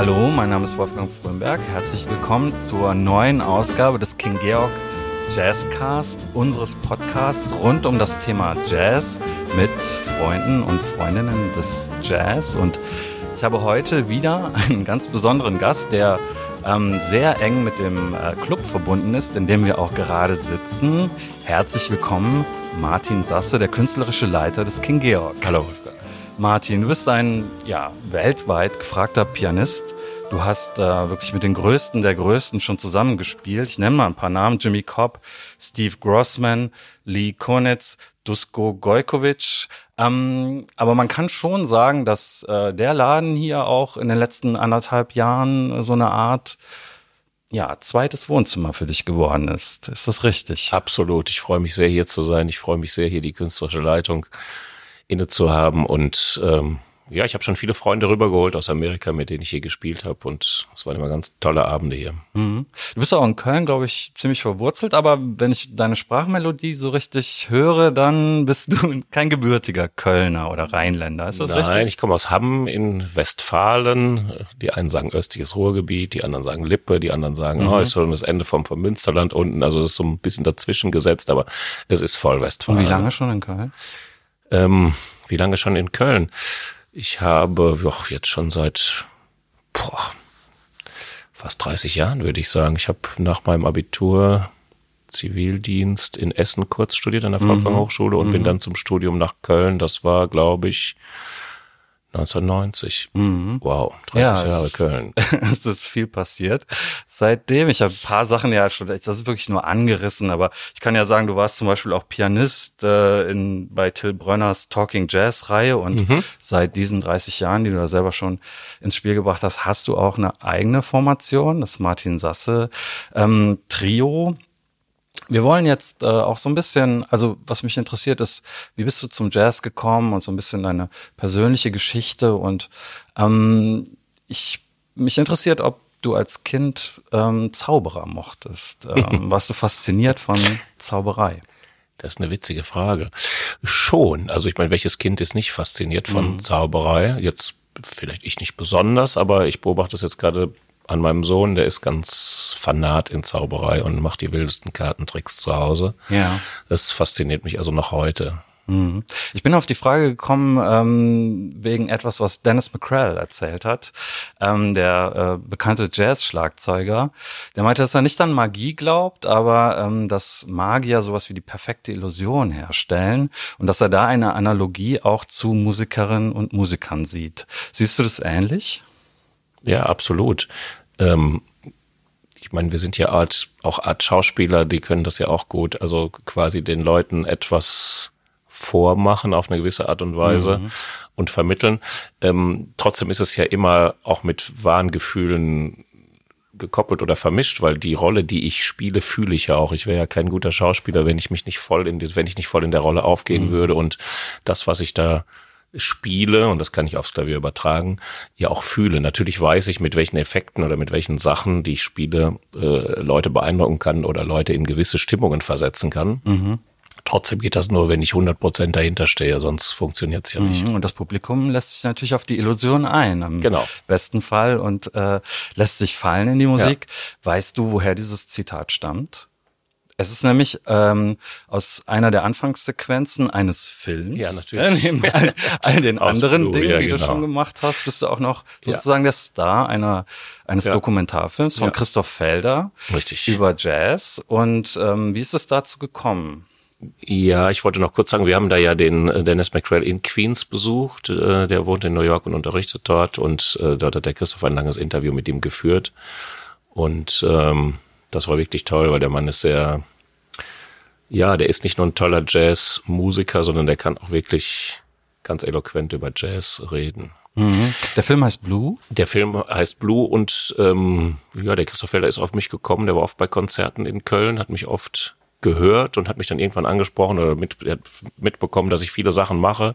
Hallo, mein Name ist Wolfgang Frömberg. Herzlich willkommen zur neuen Ausgabe des King Georg Jazzcast, unseres Podcasts rund um das Thema Jazz mit Freunden und Freundinnen des Jazz. Und ich habe heute wieder einen ganz besonderen Gast, der ähm, sehr eng mit dem äh, Club verbunden ist, in dem wir auch gerade sitzen. Herzlich willkommen, Martin Sasse, der künstlerische Leiter des King Georg. Hallo Wolfgang. Martin, du bist ein ja, weltweit gefragter Pianist. Du hast äh, wirklich mit den Größten der Größten schon zusammengespielt. Ich nenne mal ein paar Namen. Jimmy Cobb, Steve Grossman, Lee Konitz, Dusko Gojkovic. Ähm, aber man kann schon sagen, dass äh, der Laden hier auch in den letzten anderthalb Jahren so eine Art ja, zweites Wohnzimmer für dich geworden ist. Ist das richtig? Absolut. Ich freue mich sehr, hier zu sein. Ich freue mich sehr, hier die künstlerische Leitung inne zu haben. Und ähm, ja, ich habe schon viele Freunde rübergeholt aus Amerika, mit denen ich hier gespielt habe. Und es waren immer ganz tolle Abende hier. Mhm. Du bist auch in Köln, glaube ich, ziemlich verwurzelt. Aber wenn ich deine Sprachmelodie so richtig höre, dann bist du kein gebürtiger Kölner oder Rheinländer. Ist das Nein, richtig? Nein, ich komme aus Hamm in Westfalen. Die einen sagen östliches Ruhrgebiet, die anderen sagen Lippe, die anderen sagen, mhm. oh, ist schon das Ende vom, vom Münsterland unten. Also es ist so ein bisschen dazwischen gesetzt, aber es ist voll Westfalen. Und wie lange schon in Köln? Ähm, wie lange schon in Köln? Ich habe jo, jetzt schon seit boah, fast 30 Jahren, würde ich sagen. Ich habe nach meinem Abitur Zivildienst in Essen kurz studiert an der Volkswagen Hochschule und mhm. bin dann zum Studium nach Köln. Das war, glaube ich, 1990. Mhm. Wow, 30 ja, Jahre es, Köln. es ist viel passiert. Seitdem, ich habe ein paar Sachen ja schon, das ist wirklich nur angerissen, aber ich kann ja sagen, du warst zum Beispiel auch Pianist äh, in, bei Till Brönners Talking Jazz Reihe und mhm. seit diesen 30 Jahren, die du da selber schon ins Spiel gebracht hast, hast du auch eine eigene Formation, das Martin Sasse ähm, Trio. Wir wollen jetzt äh, auch so ein bisschen, also was mich interessiert ist, wie bist du zum Jazz gekommen und so ein bisschen deine persönliche Geschichte und ähm, ich mich interessiert, ob du als Kind ähm, Zauberer mochtest. Ähm, warst du fasziniert von Zauberei? Das ist eine witzige Frage. Schon. Also ich meine, welches Kind ist nicht fasziniert von mhm. Zauberei? Jetzt vielleicht ich nicht besonders, aber ich beobachte es jetzt gerade an meinem Sohn, der ist ganz fanat in Zauberei und macht die wildesten Kartentricks zu Hause. Ja. Das fasziniert mich also noch heute. Mhm. Ich bin auf die Frage gekommen ähm, wegen etwas, was Dennis McCrell erzählt hat, ähm, der äh, bekannte Jazz-Schlagzeuger. Der meinte, dass er nicht an Magie glaubt, aber ähm, dass Magier sowas wie die perfekte Illusion herstellen und dass er da eine Analogie auch zu Musikerinnen und Musikern sieht. Siehst du das ähnlich? Ja, absolut. Ähm, ich meine, wir sind ja Art, auch Art Schauspieler, die können das ja auch gut. Also quasi den Leuten etwas vormachen auf eine gewisse Art und Weise mhm. und vermitteln. Ähm, trotzdem ist es ja immer auch mit wahren Gefühlen gekoppelt oder vermischt, weil die Rolle, die ich spiele, fühle ich ja auch. Ich wäre ja kein guter Schauspieler, wenn ich mich nicht voll in, wenn ich nicht voll in der Rolle aufgehen mhm. würde und das, was ich da spiele, und das kann ich aufs Klavier übertragen, ja auch fühle. Natürlich weiß ich, mit welchen Effekten oder mit welchen Sachen, die ich spiele, äh, Leute beeindrucken kann oder Leute in gewisse Stimmungen versetzen kann. Mhm. Trotzdem geht das nur, wenn ich 100% dahinter stehe, sonst funktioniert es ja nicht. Mhm. Und das Publikum lässt sich natürlich auf die Illusion ein, im genau. besten Fall, und äh, lässt sich fallen in die Musik. Ja. Weißt du, woher dieses Zitat stammt? Es ist nämlich ähm, aus einer der Anfangssequenzen eines Films. Ja, natürlich. Äh, neben all, all den anderen Blue, Dingen, ja, die genau. du schon gemacht hast, bist du auch noch sozusagen ja. der Star einer, eines ja. Dokumentarfilms von Christoph Felder. Richtig. Über Jazz. Und ähm, wie ist es dazu gekommen? Ja, ich wollte noch kurz sagen, wir haben da ja den äh, Dennis McCrell in Queens besucht. Äh, der wohnt in New York und unterrichtet dort. Und äh, dort hat der Christoph ein langes Interview mit ihm geführt. Und ähm, das war wirklich toll, weil der Mann ist sehr ja, der ist nicht nur ein toller Jazzmusiker, sondern der kann auch wirklich ganz eloquent über Jazz reden. Mhm. Der Film heißt Blue? Der Film heißt Blue und ähm, ja, der Christoph Felder ist auf mich gekommen, der war oft bei Konzerten in Köln, hat mich oft gehört und hat mich dann irgendwann angesprochen oder mit, mitbekommen, dass ich viele Sachen mache,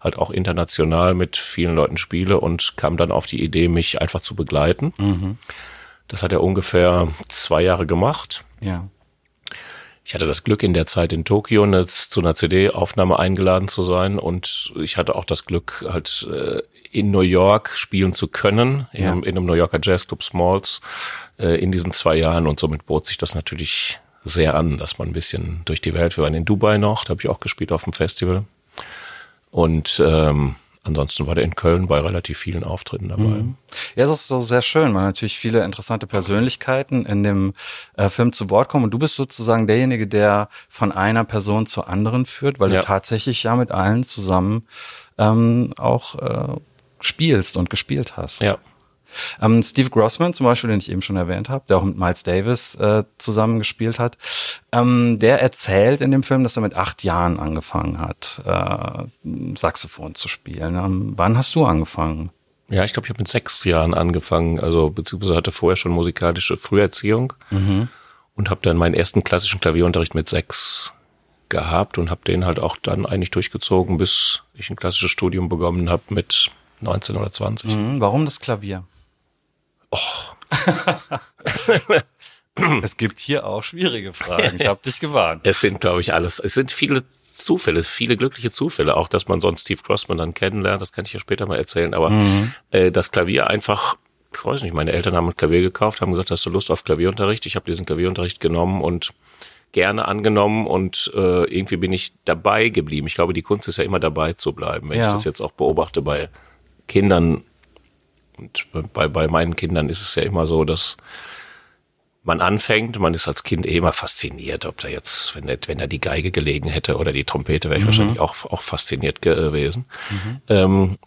halt auch international mit vielen Leuten spiele und kam dann auf die Idee, mich einfach zu begleiten. Mhm. Das hat er ungefähr zwei Jahre gemacht. Ja. ich hatte das Glück in der Zeit in Tokio eine, zu einer CD-Aufnahme eingeladen zu sein und ich hatte auch das Glück halt äh, in New York spielen zu können, ja. in, in, einem New Yorker Jazzclub Smalls äh, in diesen zwei Jahren und somit bot sich das natürlich sehr an, dass man ein bisschen durch die Welt, wir waren in Dubai noch, da habe ich auch gespielt auf dem Festival und ähm, Ansonsten war der in Köln bei relativ vielen Auftritten dabei. Mhm. Ja, das ist so sehr schön, weil natürlich viele interessante Persönlichkeiten in dem äh, Film zu Wort kommen. Und du bist sozusagen derjenige, der von einer Person zur anderen führt, weil ja. du tatsächlich ja mit allen zusammen ähm, auch äh, spielst und gespielt hast. Ja. Ähm, Steve Grossman zum Beispiel, den ich eben schon erwähnt habe, der auch mit Miles Davis äh, zusammen gespielt hat, ähm, der erzählt in dem Film, dass er mit acht Jahren angefangen hat, äh, Saxophon zu spielen. Ähm, wann hast du angefangen? Ja, ich glaube, ich habe mit sechs Jahren angefangen, also beziehungsweise hatte vorher schon musikalische Früherziehung mhm. und habe dann meinen ersten klassischen Klavierunterricht mit sechs gehabt und habe den halt auch dann eigentlich durchgezogen, bis ich ein klassisches Studium begonnen habe mit 19 oder 20. Mhm, warum das Klavier? Oh. es gibt hier auch schwierige Fragen. Ich habe dich gewarnt. Es sind, glaube ich, alles. Es sind viele Zufälle, viele glückliche Zufälle, auch dass man sonst Steve Crossman dann kennenlernt. Das kann ich ja später mal erzählen. Aber mhm. äh, das Klavier einfach, ich weiß nicht, meine Eltern haben ein Klavier gekauft, haben gesagt, hast du Lust auf Klavierunterricht? Ich habe diesen Klavierunterricht genommen und gerne angenommen und äh, irgendwie bin ich dabei geblieben. Ich glaube, die Kunst ist ja immer dabei zu bleiben, wenn ja. ich das jetzt auch beobachte bei Kindern und bei, bei meinen Kindern ist es ja immer so, dass man anfängt, man ist als Kind eh immer fasziniert, ob da jetzt, wenn, der, wenn da die Geige gelegen hätte oder die Trompete, wäre ich mhm. wahrscheinlich auch, auch fasziniert gewesen. Mhm. Ähm,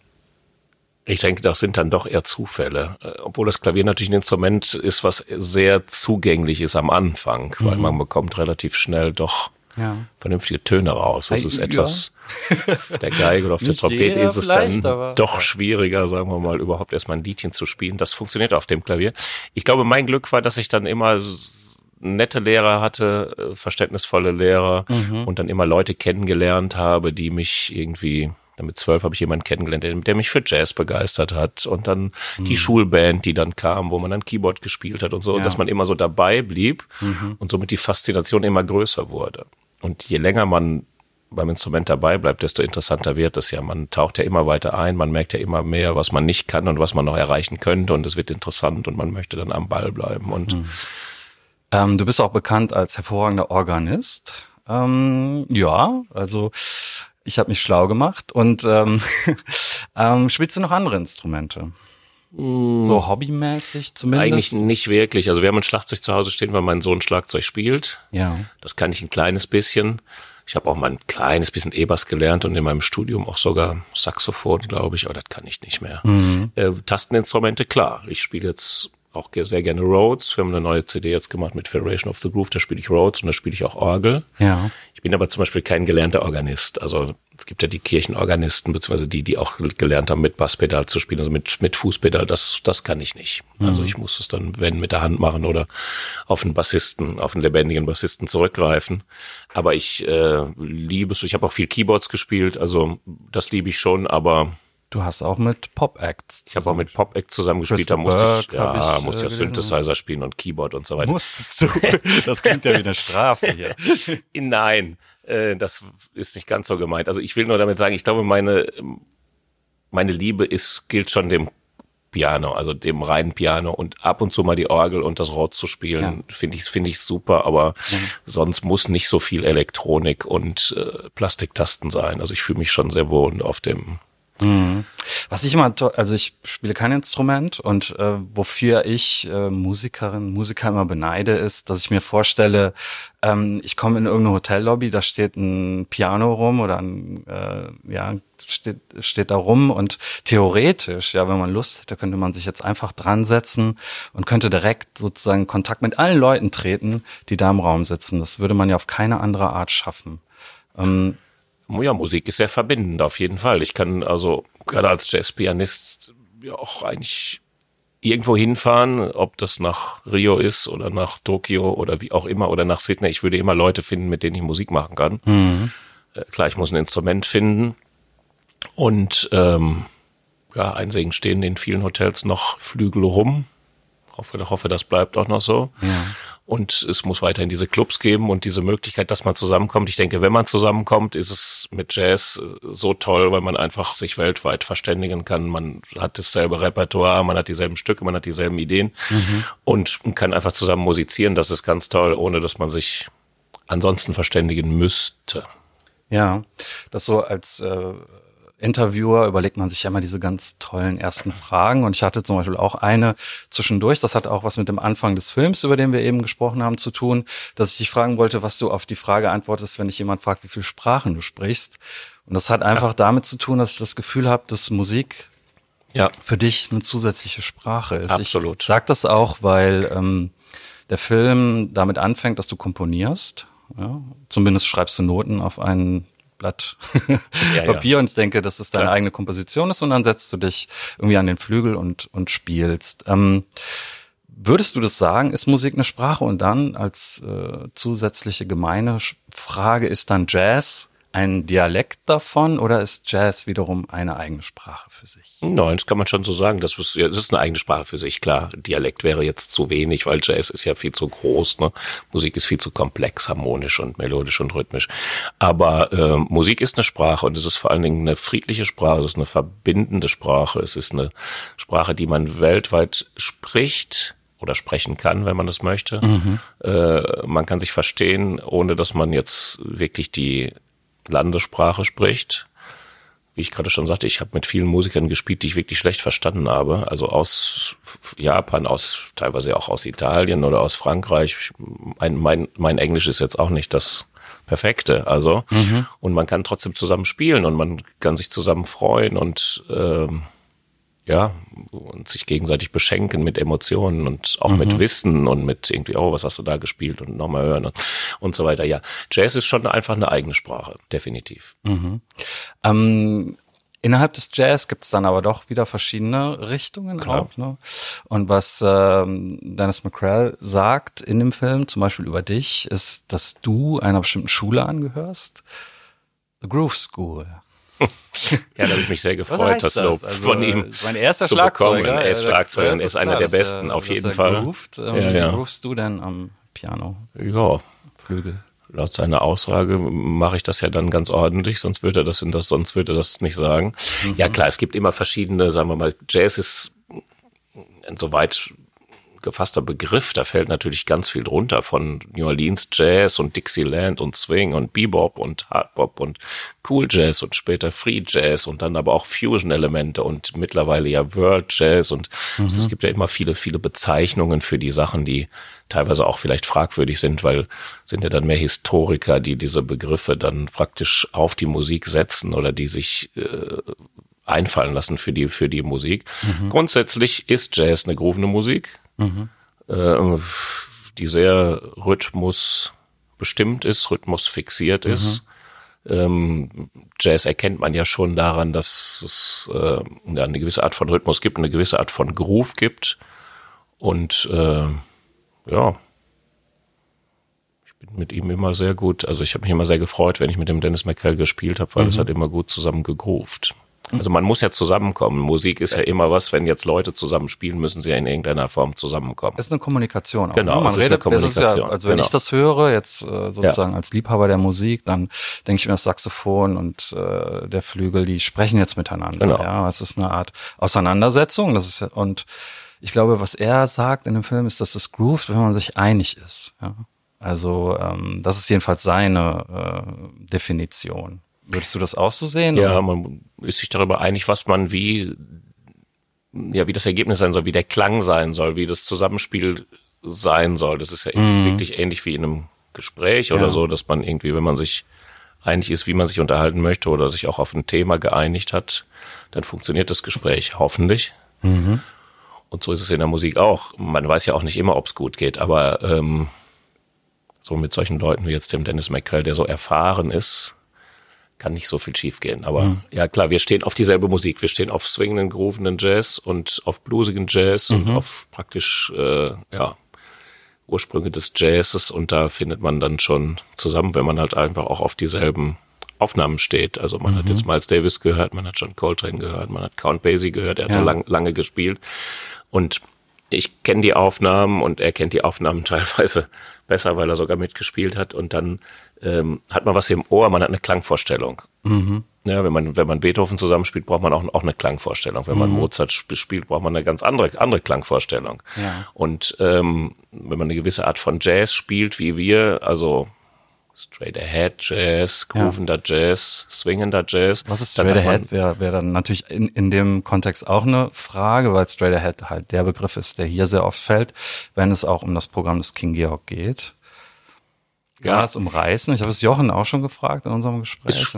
ich denke, das sind dann doch eher Zufälle. Äh, obwohl das Klavier natürlich ein Instrument ist, was sehr zugänglich ist am Anfang, weil mhm. man bekommt relativ schnell doch ja. vernünftige Töne raus. Das ist etwas, ja. auf der Geige oder auf der Trompete ist es dann doch schwieriger, sagen wir mal, überhaupt erstmal ein Liedchen zu spielen. Das funktioniert auf dem Klavier. Ich glaube, mein Glück war, dass ich dann immer nette Lehrer hatte, äh, verständnisvolle Lehrer mhm. und dann immer Leute kennengelernt habe, die mich irgendwie mit zwölf habe ich jemanden kennengelernt, der, der, mich für Jazz begeistert hat und dann mhm. die Schulband, die dann kam, wo man dann Keyboard gespielt hat und so, ja. dass man immer so dabei blieb mhm. und somit die Faszination immer größer wurde. Und je länger man beim Instrument dabei bleibt, desto interessanter wird es ja. Man taucht ja immer weiter ein, man merkt ja immer mehr, was man nicht kann und was man noch erreichen könnte und es wird interessant und man möchte dann am Ball bleiben. Und mhm. ähm, du bist auch bekannt als hervorragender Organist. Ähm, ja, also ich habe mich schlau gemacht und ähm, ähm, spielst du noch andere Instrumente? Mm. So hobbymäßig zumindest? Eigentlich nicht wirklich. Also wir haben ein Schlagzeug zu Hause stehen, weil mein Sohn Schlagzeug spielt. Ja. Das kann ich ein kleines bisschen. Ich habe auch mal ein kleines bisschen E-Bass gelernt und in meinem Studium auch sogar Saxophon, glaube ich, aber das kann ich nicht mehr. Mhm. Äh, Tasteninstrumente, klar. Ich spiele jetzt auch sehr gerne Rhodes. Wir haben eine neue CD jetzt gemacht mit Federation of the Groove, da spiele ich Rhodes und da spiele ich auch Orgel. Ja. Ich bin aber zum Beispiel kein gelernter Organist. Also es gibt ja die Kirchenorganisten, beziehungsweise die, die auch gelernt haben, mit Basspedal zu spielen, also mit, mit Fußpedal, das, das kann ich nicht. Mhm. Also ich muss es dann, wenn, mit der Hand machen oder auf einen Bassisten, auf einen lebendigen Bassisten zurückgreifen. Aber ich äh, liebe es, ich habe auch viel Keyboards gespielt, also das liebe ich schon, aber Du hast auch mit Pop-Acts. Ich habe auch mit Pop-Acts zusammengespielt. Da musste ich, ja, ich, musste ich äh, Synthesizer spielen und Keyboard und so weiter. Musstest du? Das klingt ja wie eine Strafe hier. Nein, äh, das ist nicht ganz so gemeint. Also ich will nur damit sagen, ich glaube, meine, meine Liebe ist, gilt schon dem Piano, also dem reinen Piano und ab und zu mal die Orgel und das Rot zu spielen, ja. finde ich finde ich super, aber ja. sonst muss nicht so viel Elektronik und äh, Plastiktasten sein. Also ich fühle mich schon sehr wohl auf dem Mhm. Was ich immer, also ich spiele kein Instrument und äh, wofür ich äh, Musikerin, Musiker immer beneide, ist, dass ich mir vorstelle, ähm, ich komme in irgendeine Hotellobby, da steht ein Piano rum oder ein, äh, ja, steht, steht da rum und theoretisch, ja, wenn man Lust hätte, könnte man sich jetzt einfach dran setzen und könnte direkt sozusagen Kontakt mit allen Leuten treten, die da im Raum sitzen. Das würde man ja auf keine andere Art schaffen. Ähm, ja, Musik ist sehr verbindend, auf jeden Fall. Ich kann also gerade als Jazzpianist ja auch eigentlich irgendwo hinfahren, ob das nach Rio ist oder nach Tokio oder wie auch immer oder nach Sydney. Ich würde immer Leute finden, mit denen ich Musik machen kann. Mhm. Äh, klar, ich muss ein Instrument finden. Und ähm, ja, einsehen stehen in vielen Hotels noch Flügel rum. Hoffe, hoffe, das bleibt auch noch so. Ja. Und es muss weiterhin diese Clubs geben und diese Möglichkeit, dass man zusammenkommt. Ich denke, wenn man zusammenkommt, ist es mit Jazz äh, so toll, weil man einfach sich weltweit verständigen kann. Man hat dasselbe Repertoire, man hat dieselben Stücke, man hat dieselben Ideen mhm. und kann einfach zusammen musizieren. Das ist ganz toll, ohne dass man sich ansonsten verständigen müsste. Ja, das so als äh, Interviewer überlegt man sich ja immer diese ganz tollen ersten Fragen. Und ich hatte zum Beispiel auch eine zwischendurch, das hat auch was mit dem Anfang des Films, über den wir eben gesprochen haben, zu tun, dass ich dich fragen wollte, was du auf die Frage antwortest, wenn dich jemand fragt, wie viele Sprachen du sprichst. Und das hat einfach ja. damit zu tun, dass ich das Gefühl habe, dass Musik ja. für dich eine zusätzliche Sprache ist. Absolut. Ich sag das auch, weil ähm, der Film damit anfängt, dass du komponierst. Ja? Zumindest schreibst du Noten auf einen Blatt ja, Papier ja. und denke, dass es deine Klar. eigene Komposition ist und dann setzt du dich irgendwie an den Flügel und, und spielst. Ähm, würdest du das sagen, ist Musik eine Sprache? Und dann als äh, zusätzliche gemeine Frage ist dann Jazz ein Dialekt davon oder ist Jazz wiederum eine eigene Sprache für sich? Nein, das kann man schon so sagen. Das ist, das ist eine eigene Sprache für sich. Klar, Dialekt wäre jetzt zu wenig, weil Jazz ist ja viel zu groß. Ne? Musik ist viel zu komplex, harmonisch und melodisch und rhythmisch. Aber äh, Musik ist eine Sprache und es ist vor allen Dingen eine friedliche Sprache. Es ist eine verbindende Sprache. Es ist eine Sprache, die man weltweit spricht oder sprechen kann, wenn man das möchte. Mhm. Äh, man kann sich verstehen, ohne dass man jetzt wirklich die Landessprache spricht. Wie ich gerade schon sagte, ich habe mit vielen Musikern gespielt, die ich wirklich schlecht verstanden habe. Also aus Japan, aus teilweise auch aus Italien oder aus Frankreich. Mein, mein, mein Englisch ist jetzt auch nicht das Perfekte. Also mhm. und man kann trotzdem zusammen spielen und man kann sich zusammen freuen und ähm, ja, und sich gegenseitig beschenken mit Emotionen und auch mhm. mit Wissen und mit irgendwie, oh, was hast du da gespielt und nochmal hören und, und so weiter. Ja, Jazz ist schon einfach eine eigene Sprache, definitiv. Mhm. Ähm, innerhalb des Jazz gibt es dann aber doch wieder verschiedene Richtungen Klar. auch. Ne? Und was ähm, Dennis McCrell sagt in dem Film, zum Beispiel über dich, ist, dass du einer bestimmten Schule angehörst. The Groove School. ja, da habe ich mich sehr gefreut, das Lob also, von ihm mein erster zu Schlagzeuger. bekommen. Er ist Schlagzeuger und er ist einer der besten, auf jeden Fall. Groovt. Ähm, ja, ja. Groovst du denn am Piano? Ja. Flügel. Laut seiner Aussage mache ich das ja dann ganz ordentlich, sonst würde er das, das sonst würde er das nicht sagen. Mhm. Ja klar, es gibt immer verschiedene, sagen wir mal, Jazz ist insoweit gefasster Begriff. Da fällt natürlich ganz viel drunter von New Orleans Jazz und Dixieland und Swing und Bebop und Hardbop und Cool Jazz und später Free Jazz und dann aber auch Fusion-Elemente und mittlerweile ja World Jazz und mhm. es gibt ja immer viele, viele Bezeichnungen für die Sachen, die teilweise auch vielleicht fragwürdig sind, weil sind ja dann mehr Historiker, die diese Begriffe dann praktisch auf die Musik setzen oder die sich äh, einfallen lassen für die, für die Musik. Mhm. Grundsätzlich ist Jazz eine groovende Musik mhm. äh, die sehr Rhythmus bestimmt ist, Rhythmus fixiert mhm. ist. Ähm, Jazz erkennt man ja schon daran, dass es äh, eine gewisse Art von Rhythmus gibt, eine gewisse Art von Groove gibt. Und äh, ja, ich bin mit ihm immer sehr gut, also ich habe mich immer sehr gefreut, wenn ich mit dem Dennis McKell gespielt habe, weil es mhm. hat immer gut zusammen gegroovt. Also man muss ja zusammenkommen. Musik ist ja immer was, wenn jetzt Leute zusammen spielen, müssen sie ja in irgendeiner Form zusammenkommen. Es ist eine Kommunikation. Auch, genau, ne? man redet, eine Kommunikation. Ja, also wenn genau. ich das höre, jetzt äh, sozusagen ja. als Liebhaber der Musik, dann denke ich mir das Saxophon und äh, der Flügel, die sprechen jetzt miteinander. Genau. Ja, es ist eine Art Auseinandersetzung. Das ist und ich glaube, was er sagt in dem Film ist, dass das groovt, wenn man sich einig ist. Ja? Also ähm, das ist jedenfalls seine äh, Definition. Würdest du das auch so sehen? Ja, oder? man ist sich darüber einig, was man wie, ja, wie das Ergebnis sein soll, wie der Klang sein soll, wie das Zusammenspiel sein soll. Das ist ja mhm. wirklich ähnlich wie in einem Gespräch ja. oder so, dass man irgendwie, wenn man sich einig ist, wie man sich unterhalten möchte oder sich auch auf ein Thema geeinigt hat, dann funktioniert das Gespräch hoffentlich. Mhm. Und so ist es in der Musik auch. Man weiß ja auch nicht immer, ob es gut geht, aber ähm, so mit solchen Leuten wie jetzt dem Dennis McCall, der so erfahren ist, kann nicht so viel schiefgehen. Aber mhm. ja klar, wir stehen auf dieselbe Musik. Wir stehen auf swingenden, groovenden Jazz und auf bluesigen Jazz mhm. und auf praktisch äh, ja Ursprünge des Jazzes und da findet man dann schon zusammen, wenn man halt einfach auch auf dieselben Aufnahmen steht. Also man mhm. hat jetzt Miles Davis gehört, man hat John Coltrane gehört, man hat Count Basie gehört, er hat ja. lang, lange gespielt und ich kenne die Aufnahmen und er kennt die Aufnahmen teilweise besser, weil er sogar mitgespielt hat. Und dann ähm, hat man was im Ohr, man hat eine Klangvorstellung. Mhm. Ja, wenn man, wenn man Beethoven zusammenspielt, braucht man auch, auch eine Klangvorstellung. Wenn man mhm. Mozart spielt, braucht man eine ganz andere, andere Klangvorstellung. Ja. Und ähm, wenn man eine gewisse Art von Jazz spielt, wie wir, also Straight Ahead Jazz, groovender ja. Jazz, swingender Jazz. Was ist Straight Ahead? Wäre wär dann natürlich in, in dem Kontext auch eine Frage, weil Straight Ahead halt der Begriff ist, der hier sehr oft fällt, wenn es auch um das Programm des King Georg geht. Kann ja. das umreißen? Ich habe es Jochen auch schon gefragt in unserem Gespräch. Ist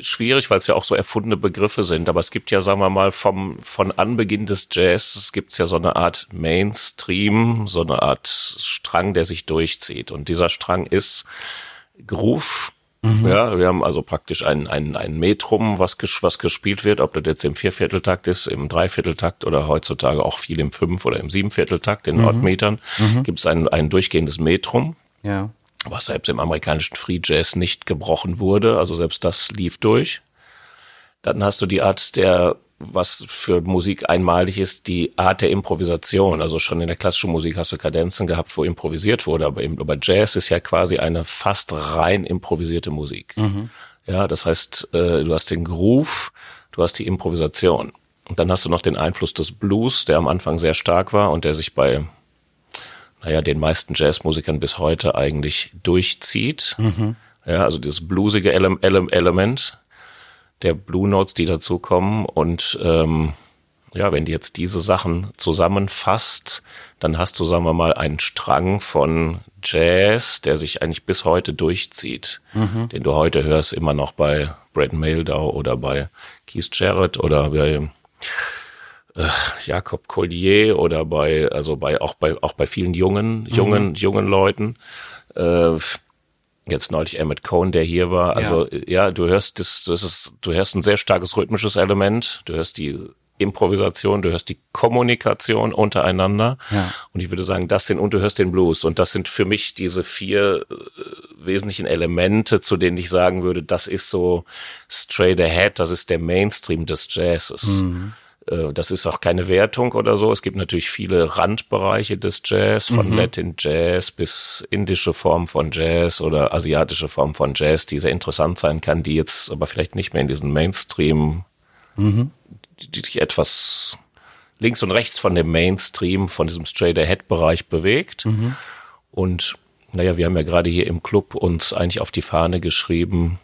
schwierig, weil es ja auch so erfundene Begriffe sind. Aber es gibt ja, sagen wir mal, vom, von Anbeginn des Jazz, es gibt ja so eine Art Mainstream, so eine Art Strang, der sich durchzieht. Und dieser Strang ist Groove. Mhm. Ja, wir haben also praktisch ein, ein, ein Metrum, was, ges was gespielt wird, ob das jetzt im Viervierteltakt ist, im Dreivierteltakt oder heutzutage auch viel im Fünf- oder im Siebenvierteltakt, in mhm. Nordmetern, mhm. gibt es ein, ein durchgehendes Metrum. Ja was selbst im amerikanischen Free Jazz nicht gebrochen wurde. Also selbst das lief durch. Dann hast du die Art der, was für Musik einmalig ist, die Art der Improvisation. Also schon in der klassischen Musik hast du Kadenzen gehabt, wo improvisiert wurde, aber, eben, aber Jazz ist ja quasi eine fast rein improvisierte Musik. Mhm. Ja, das heißt, äh, du hast den Groove, du hast die Improvisation. Und dann hast du noch den Einfluss des Blues, der am Anfang sehr stark war und der sich bei naja, den meisten Jazzmusikern bis heute eigentlich durchzieht. Mhm. Ja, also dieses bluesige Ele Ele Element der Blue Notes, die dazukommen. Und ähm, ja, wenn du jetzt diese Sachen zusammenfasst, dann hast du, sagen wir mal, einen Strang von Jazz, der sich eigentlich bis heute durchzieht, mhm. den du heute hörst immer noch bei Brad Mehldau oder bei Keith Jarrett oder bei äh, Jakob Collier oder bei, also bei, auch bei, auch bei vielen jungen, jungen, mhm. jungen Leuten. Äh, jetzt neulich Emmett Cohn, der hier war. Also ja, ja du hörst das, das ist, du hörst ein sehr starkes rhythmisches Element. Du hörst die Improvisation, du hörst die Kommunikation untereinander. Ja. Und ich würde sagen, das sind, und du hörst den Blues. Und das sind für mich diese vier äh, wesentlichen Elemente, zu denen ich sagen würde, das ist so straight ahead, das ist der Mainstream des Jazzes. Mhm. Äh, das ist auch keine Wertung oder so. Es gibt natürlich viele Randbereiche des Jazz, von mhm. Latin Jazz bis indische Form von Jazz oder asiatische Form von Jazz, die sehr interessant sein kann, die jetzt aber vielleicht nicht mehr in diesen Mainstream, mhm. die sich etwas links und rechts von dem Mainstream, von diesem Straight Ahead Bereich bewegt. Mhm. Und naja, wir haben ja gerade hier im Club uns eigentlich auf die Fahne geschrieben,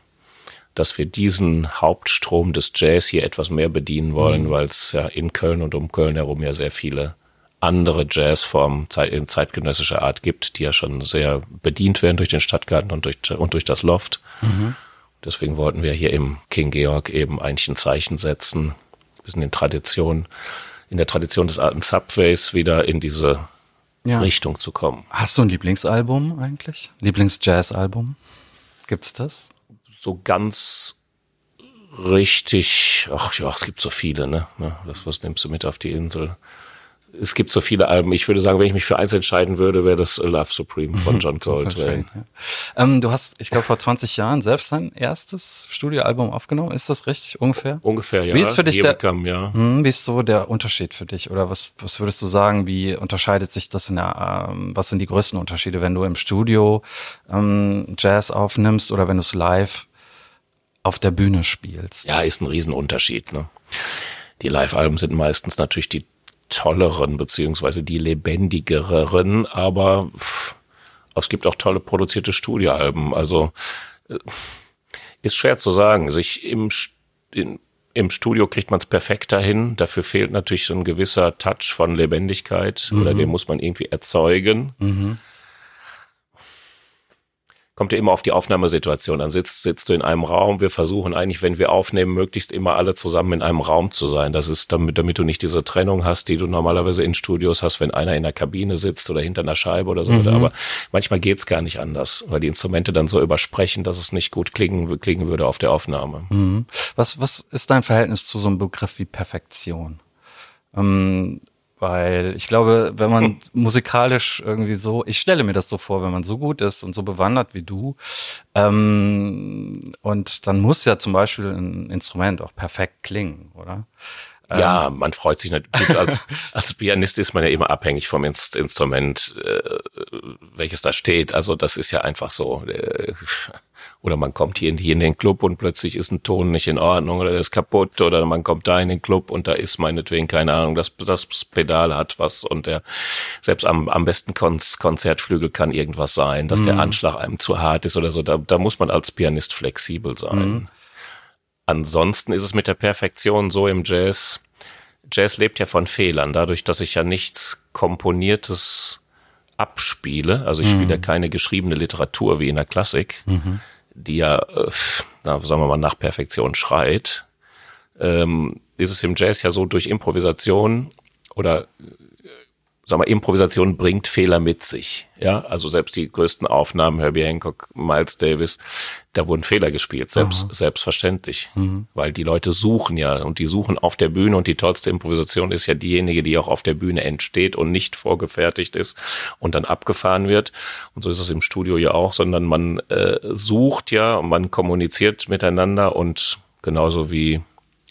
dass wir diesen Hauptstrom des Jazz hier etwas mehr bedienen wollen, mhm. weil es ja in Köln und um Köln herum ja sehr viele andere Jazzformen in zeitgenössischer Art gibt, die ja schon sehr bedient werden durch den Stadtgarten und durch, und durch das Loft. Mhm. Deswegen wollten wir hier im King Georg eben eigentlich ein Zeichen setzen, ein bisschen in Tradition, in der Tradition des alten Subways wieder in diese ja. Richtung zu kommen. Hast du ein Lieblingsalbum eigentlich? Lieblingsjazz-Album? Gibt's das? So ganz richtig, ach ja, es gibt so viele, ne? Was, was nimmst du mit auf die Insel? es gibt so viele Alben. Ich würde sagen, wenn ich mich für eins entscheiden würde, wäre das Love Supreme von John Coltrane. ja. ähm, du hast, ich glaube, vor 20 Jahren selbst dein erstes Studioalbum aufgenommen. Ist das richtig ungefähr? Ungefähr, ja. Wie ist für dich der, kam, ja. Hm, wie ist so der Unterschied für dich? Oder was, was würdest du sagen? Wie unterscheidet sich das in der, ähm, was sind die größten Unterschiede, wenn du im Studio ähm, Jazz aufnimmst oder wenn du es live auf der Bühne spielst? Ja, ist ein Riesenunterschied, ne? Die Live-Alben sind meistens natürlich die tolleren, beziehungsweise die lebendigeren, aber pff, es gibt auch tolle produzierte Studioalben. Also äh, ist schwer zu sagen. Sich im, in, im Studio kriegt man es perfekt dahin. Dafür fehlt natürlich so ein gewisser Touch von Lebendigkeit mhm. oder den muss man irgendwie erzeugen. Mhm kommt ja immer auf die Aufnahmesituation an. Sitzt, sitzt du in einem Raum, wir versuchen eigentlich, wenn wir aufnehmen, möglichst immer alle zusammen in einem Raum zu sein. Das ist damit, damit du nicht diese Trennung hast, die du normalerweise in Studios hast, wenn einer in der Kabine sitzt oder hinter einer Scheibe oder so. Mhm. Aber manchmal geht's gar nicht anders, weil die Instrumente dann so übersprechen, dass es nicht gut klingen, klingen würde auf der Aufnahme. Mhm. Was, was ist dein Verhältnis zu so einem Begriff wie Perfektion? Ähm, weil ich glaube, wenn man hm. musikalisch irgendwie so, ich stelle mir das so vor, wenn man so gut ist und so bewandert wie du, ähm, und dann muss ja zum Beispiel ein Instrument auch perfekt klingen, oder? Ja, ähm. man freut sich natürlich. Als, als Pianist ist man ja immer abhängig vom Instrument, äh, welches da steht. Also das ist ja einfach so. Äh, oder man kommt hier in, hier in den Club und plötzlich ist ein Ton nicht in Ordnung oder der ist kaputt oder man kommt da in den Club und da ist meinetwegen keine Ahnung, das, das Pedal hat was und der selbst am, am besten Konzertflügel kann irgendwas sein, dass mhm. der Anschlag einem zu hart ist oder so. Da, da muss man als Pianist flexibel sein. Mhm. Ansonsten ist es mit der Perfektion so im Jazz. Jazz lebt ja von Fehlern, dadurch, dass ich ja nichts Komponiertes abspiele. Also ich mhm. spiele keine geschriebene Literatur wie in der Klassik, mhm. die ja, äh, na, sagen wir mal, nach Perfektion schreit. Ähm, ist es im Jazz ja so durch Improvisation oder sag mal, Improvisation bringt Fehler mit sich. Ja, also selbst die größten Aufnahmen, Herbie Hancock, Miles Davis, da wurden Fehler gespielt, selbst, Aha. selbstverständlich. Mhm. Weil die Leute suchen ja und die suchen auf der Bühne und die tollste Improvisation ist ja diejenige, die auch auf der Bühne entsteht und nicht vorgefertigt ist und dann abgefahren wird. Und so ist es im Studio ja auch, sondern man äh, sucht ja und man kommuniziert miteinander und genauso wie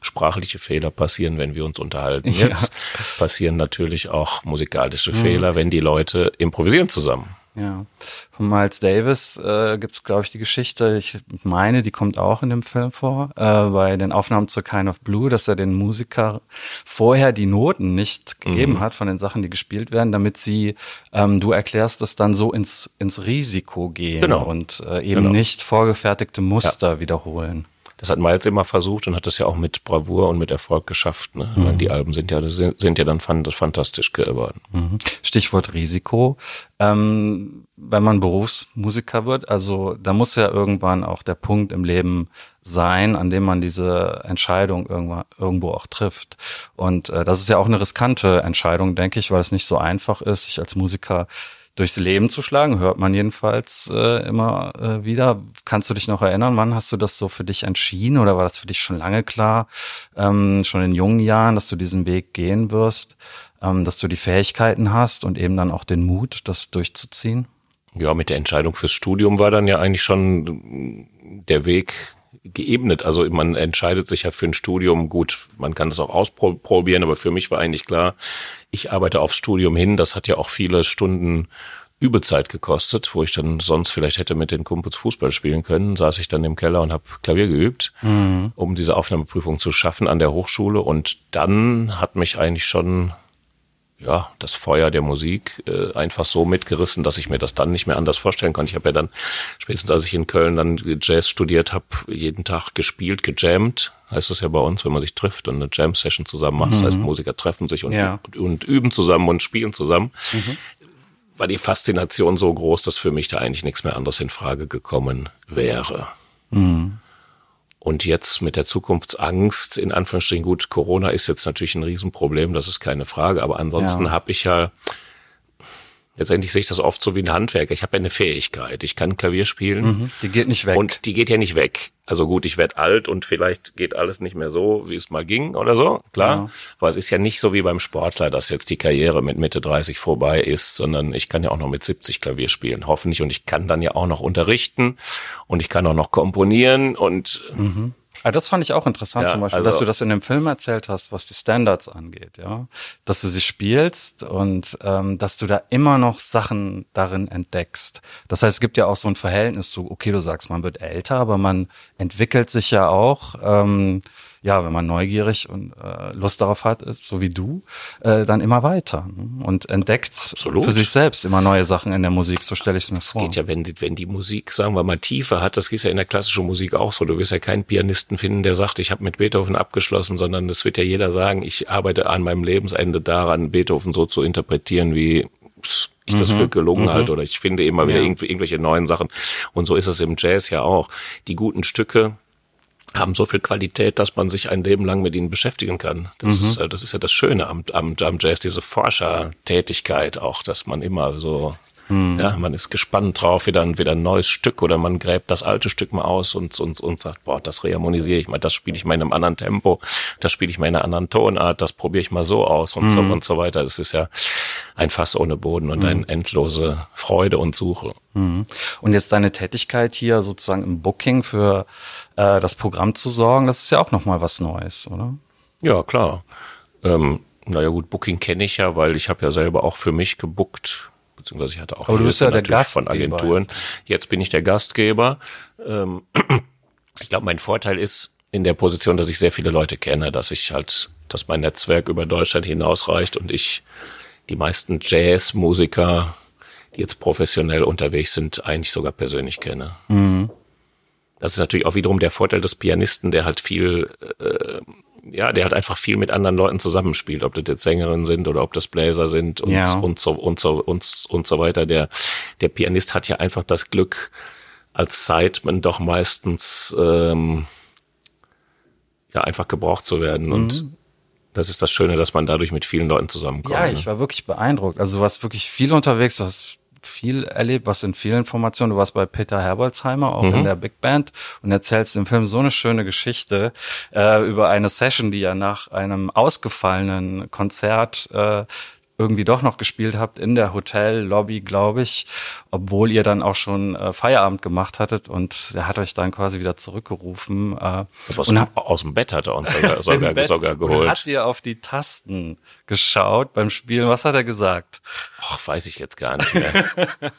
sprachliche Fehler passieren, wenn wir uns unterhalten. Jetzt ja. passieren natürlich auch musikalische mhm. Fehler, wenn die Leute improvisieren zusammen. Ja, von Miles Davis äh, gibt es, glaube ich, die Geschichte, ich meine, die kommt auch in dem Film vor, äh, bei den Aufnahmen zu Kind of Blue, dass er den Musiker vorher die Noten nicht gegeben mhm. hat von den Sachen, die gespielt werden, damit sie, ähm, du erklärst es dann so ins, ins Risiko gehen genau. und äh, eben genau. nicht vorgefertigte Muster ja. wiederholen. Das hat Miles immer versucht und hat das ja auch mit Bravour und mit Erfolg geschafft. Ne? Mhm. Die Alben sind ja, sind, ja dann fantastisch geworden. Mhm. Stichwort Risiko. Ähm, wenn man Berufsmusiker wird, also da muss ja irgendwann auch der Punkt im Leben sein, an dem man diese Entscheidung irgendwann, irgendwo auch trifft. Und äh, das ist ja auch eine riskante Entscheidung, denke ich, weil es nicht so einfach ist, sich als Musiker durchs Leben zu schlagen, hört man jedenfalls äh, immer äh, wieder. Kannst du dich noch erinnern, wann hast du das so für dich entschieden oder war das für dich schon lange klar, ähm, schon in jungen Jahren, dass du diesen Weg gehen wirst, ähm, dass du die Fähigkeiten hast und eben dann auch den Mut, das durchzuziehen? Ja, mit der Entscheidung fürs Studium war dann ja eigentlich schon der Weg geebnet. Also man entscheidet sich ja für ein Studium. Gut, man kann das auch ausprobieren, aber für mich war eigentlich klar, ich arbeite aufs Studium hin. Das hat ja auch viele Stunden Übezeit gekostet, wo ich dann sonst vielleicht hätte mit den Kumpels Fußball spielen können, saß ich dann im Keller und habe Klavier geübt, mhm. um diese Aufnahmeprüfung zu schaffen an der Hochschule. Und dann hat mich eigentlich schon ja, das Feuer der Musik äh, einfach so mitgerissen, dass ich mir das dann nicht mehr anders vorstellen konnte. Ich habe ja dann, spätestens als ich in Köln dann Jazz studiert habe, jeden Tag gespielt, gejammt, heißt das ja bei uns, wenn man sich trifft und eine Jam-Session zusammen macht. Mhm. Das heißt, mhm. Musiker treffen sich und, ja. und, und, üben zusammen und spielen zusammen. Mhm. War die Faszination so groß, dass für mich da eigentlich nichts mehr anderes in Frage gekommen wäre. Mhm. Und jetzt mit der Zukunftsangst, in Anführungsstrichen, gut, Corona ist jetzt natürlich ein Riesenproblem, das ist keine Frage, aber ansonsten ja. habe ich ja Letztendlich sehe ich das oft so wie ein Handwerker. Ich habe ja eine Fähigkeit. Ich kann Klavier spielen. Mhm, die geht nicht weg. Und die geht ja nicht weg. Also gut, ich werde alt und vielleicht geht alles nicht mehr so, wie es mal ging oder so, klar. Ja. Aber es ist ja nicht so wie beim Sportler, dass jetzt die Karriere mit Mitte 30 vorbei ist, sondern ich kann ja auch noch mit 70 Klavier spielen, hoffentlich. Und ich kann dann ja auch noch unterrichten und ich kann auch noch komponieren und mhm. Ah, das fand ich auch interessant ja, zum Beispiel, also dass du das in dem Film erzählt hast, was die Standards angeht, ja. Dass du sie spielst und ähm, dass du da immer noch Sachen darin entdeckst. Das heißt, es gibt ja auch so ein Verhältnis zu, okay, du sagst, man wird älter, aber man entwickelt sich ja auch. Ähm, ja, wenn man neugierig und äh, Lust darauf hat, ist, so wie du, äh, dann immer weiter ne? und entdeckt Absolut. für sich selbst immer neue Sachen in der Musik. So stelle ich es mir vor. Es geht ja, wenn, wenn die Musik, sagen wir mal, Tiefe hat, das ist ja in der klassischen Musik auch so. Du wirst ja keinen Pianisten finden, der sagt, ich habe mit Beethoven abgeschlossen, sondern es wird ja jeder sagen, ich arbeite an meinem Lebensende daran, Beethoven so zu interpretieren, wie ich das mhm. für gelungen mhm. halte oder ich finde immer wieder ja. irgendwelche neuen Sachen. Und so ist es im Jazz ja auch. Die guten Stücke, haben so viel Qualität, dass man sich ein Leben lang mit ihnen beschäftigen kann. Das, mhm. ist, äh, das ist ja das Schöne am, am, am Jazz, diese Forschertätigkeit auch, dass man immer so hm. Ja, man ist gespannt drauf, wieder ein, wieder ein neues Stück oder man gräbt das alte Stück mal aus und, und, und sagt, boah, das reharmonisiere ich mal, das spiele ich mal in einem anderen Tempo, das spiele ich mal in einer anderen Tonart, das probiere ich mal so aus und hm. so und so weiter. Es ist ja ein Fass ohne Boden und hm. eine endlose Freude und Suche. Hm. Und jetzt deine Tätigkeit hier sozusagen im Booking für äh, das Programm zu sorgen, das ist ja auch nochmal was Neues, oder? Ja, klar. Ähm, naja gut, Booking kenne ich ja, weil ich habe ja selber auch für mich gebuckt, beziehungsweise ich hatte auch Aber du bist ja der von Agenturen. Jetzt bin ich der Gastgeber. Ähm, ich glaube, mein Vorteil ist in der Position, dass ich sehr viele Leute kenne, dass ich halt, dass mein Netzwerk über Deutschland hinausreicht und ich die meisten Jazzmusiker, die jetzt professionell unterwegs sind, eigentlich sogar persönlich kenne. Mhm. Das ist natürlich auch wiederum der Vorteil des Pianisten, der halt viel, äh, ja, der halt einfach viel mit anderen Leuten zusammenspielt, ob das jetzt Sängerinnen sind oder ob das Bläser sind und, ja. und so und so und, und so weiter. Der der Pianist hat ja einfach das Glück, als Sideman doch meistens ähm, ja einfach gebraucht zu werden mhm. und das ist das Schöne, dass man dadurch mit vielen Leuten zusammenkommt. Ja, ich war wirklich beeindruckt. Also du warst wirklich viel unterwegs, du hast viel erlebt, was in vielen Formationen. Du warst bei Peter Herbolzheimer, auch mhm. in der Big Band und erzählst im Film so eine schöne Geschichte äh, über eine Session, die ja nach einem ausgefallenen Konzert äh, irgendwie doch noch gespielt habt in der Hotellobby, glaube ich, obwohl ihr dann auch schon äh, Feierabend gemacht hattet und er hat euch dann quasi wieder zurückgerufen. Äh, aus, und aus dem Bett hat er uns sogar, sogar, sogar geholt. Und hat dir auf die Tasten geschaut beim Spielen. Was hat er gesagt? Ach, weiß ich jetzt gar nicht mehr.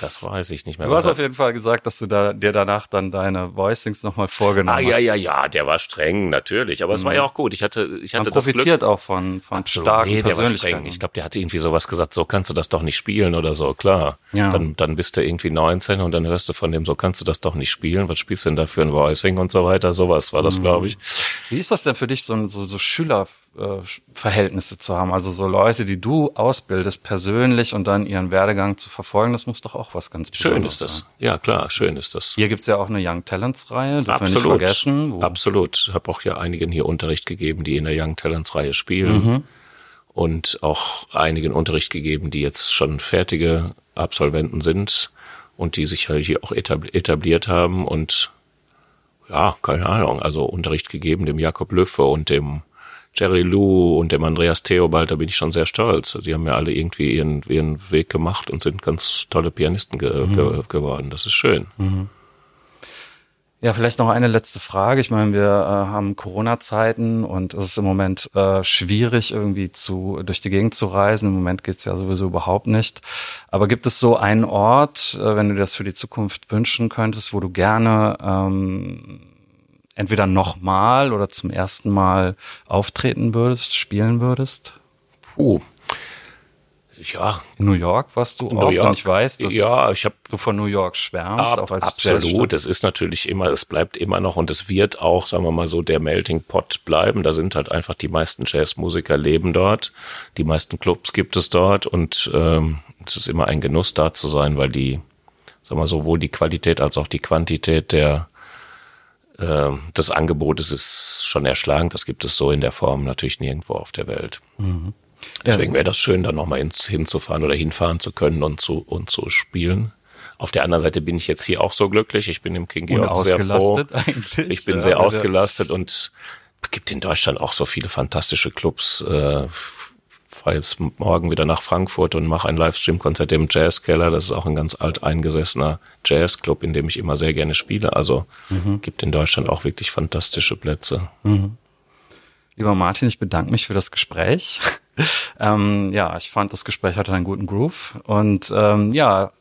das weiß ich nicht mehr. Du hast auf jeden Fall gesagt, dass du da, dir danach dann deine Voicings nochmal vorgenommen ah, hast. Ah, ja, ja, ja, der war streng, natürlich. Aber es mhm. war ja auch gut. Ich hatte, ich hatte Man profitiert auch von, von Absolut. starken nee, der war streng. Ich glaube, der hat irgendwie sowas gesagt, so kannst du das doch nicht spielen oder so, klar. Ja. Dann, dann bist du irgendwie 19 und dann hörst du von dem, so kannst du das doch nicht spielen. Was spielst du denn da für ein Voicing und so weiter? Sowas war das, mhm. glaube ich. Wie ist das denn für dich, so, so, so Schülerverhältnisse zu haben? Also so Leute, die du ausbildest, persönlich und dann ihren Werdegang zu verfolgen, das muss doch auch was ganz Besonderes Schön ist das. Sein. Ja, klar, schön ist das. Hier gibt's ja auch eine Young Talents Reihe, dürfen Absolut. wir nicht vergessen. Absolut. Ich habe auch ja einigen hier Unterricht gegeben, die in der Young Talents Reihe spielen. Mhm. Und auch einigen Unterricht gegeben, die jetzt schon fertige Absolventen sind und die sich halt hier auch etabliert haben und ja, keine Ahnung, also Unterricht gegeben dem Jakob Löffe und dem Jerry Lou und dem Andreas Theobald, da bin ich schon sehr stolz. Sie haben ja alle irgendwie ihren, ihren Weg gemacht und sind ganz tolle Pianisten ge mhm. ge geworden. Das ist schön. Mhm. Ja, vielleicht noch eine letzte Frage. Ich meine, wir äh, haben Corona-Zeiten und es ist im Moment äh, schwierig, irgendwie zu durch die Gegend zu reisen. Im Moment geht's ja sowieso überhaupt nicht. Aber gibt es so einen Ort, äh, wenn du dir das für die Zukunft wünschen könntest, wo du gerne ähm, entweder nochmal oder zum ersten Mal auftreten würdest, spielen würdest? Puh. Ja. In New York warst du auch, und ich weiß, dass ja, ich hab, du von New York schwärmst, ab, auch als Absolut, es ist natürlich immer, es bleibt immer noch und es wird auch, sagen wir mal so, der Melting Pot bleiben. Da sind halt einfach die meisten Jazzmusiker leben dort, die meisten Clubs gibt es dort und ähm, es ist immer ein Genuss da zu sein, weil die, sagen wir mal, sowohl die Qualität als auch die Quantität der äh, des Angebotes ist schon erschlagend. Das gibt es so in der Form natürlich nirgendwo auf der Welt. Mhm. Deswegen wäre das schön, da nochmal hinzufahren oder hinfahren zu können und zu, und zu spielen. Auf der anderen Seite bin ich jetzt hier auch so glücklich. Ich bin im King Georg sehr froh. Eigentlich. Ich bin ja, sehr ausgelastet und es gibt in Deutschland auch so viele fantastische Clubs. Fahre jetzt morgen wieder nach Frankfurt und mache ein Livestream-Konzert im Jazzkeller. Das ist auch ein ganz alteingesessener Jazzclub, in dem ich immer sehr gerne spiele. Also mhm. gibt in Deutschland auch wirklich fantastische Plätze. Mhm. Lieber Martin, ich bedanke mich für das Gespräch. ähm, ja, ich fand, das Gespräch hatte einen guten Groove. Und ähm, ja,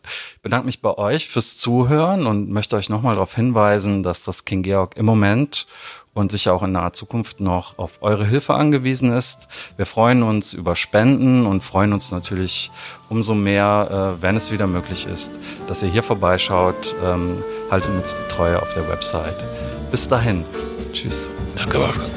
bedanke mich bei euch fürs Zuhören und möchte euch nochmal darauf hinweisen, dass das King Georg im Moment und sicher auch in naher Zukunft noch auf eure Hilfe angewiesen ist. Wir freuen uns über Spenden und freuen uns natürlich umso mehr, äh, wenn es wieder möglich ist, dass ihr hier vorbeischaut. Ähm, haltet uns die Treue auf der Website. Bis dahin. Tschüss. Danke, Wolfgang.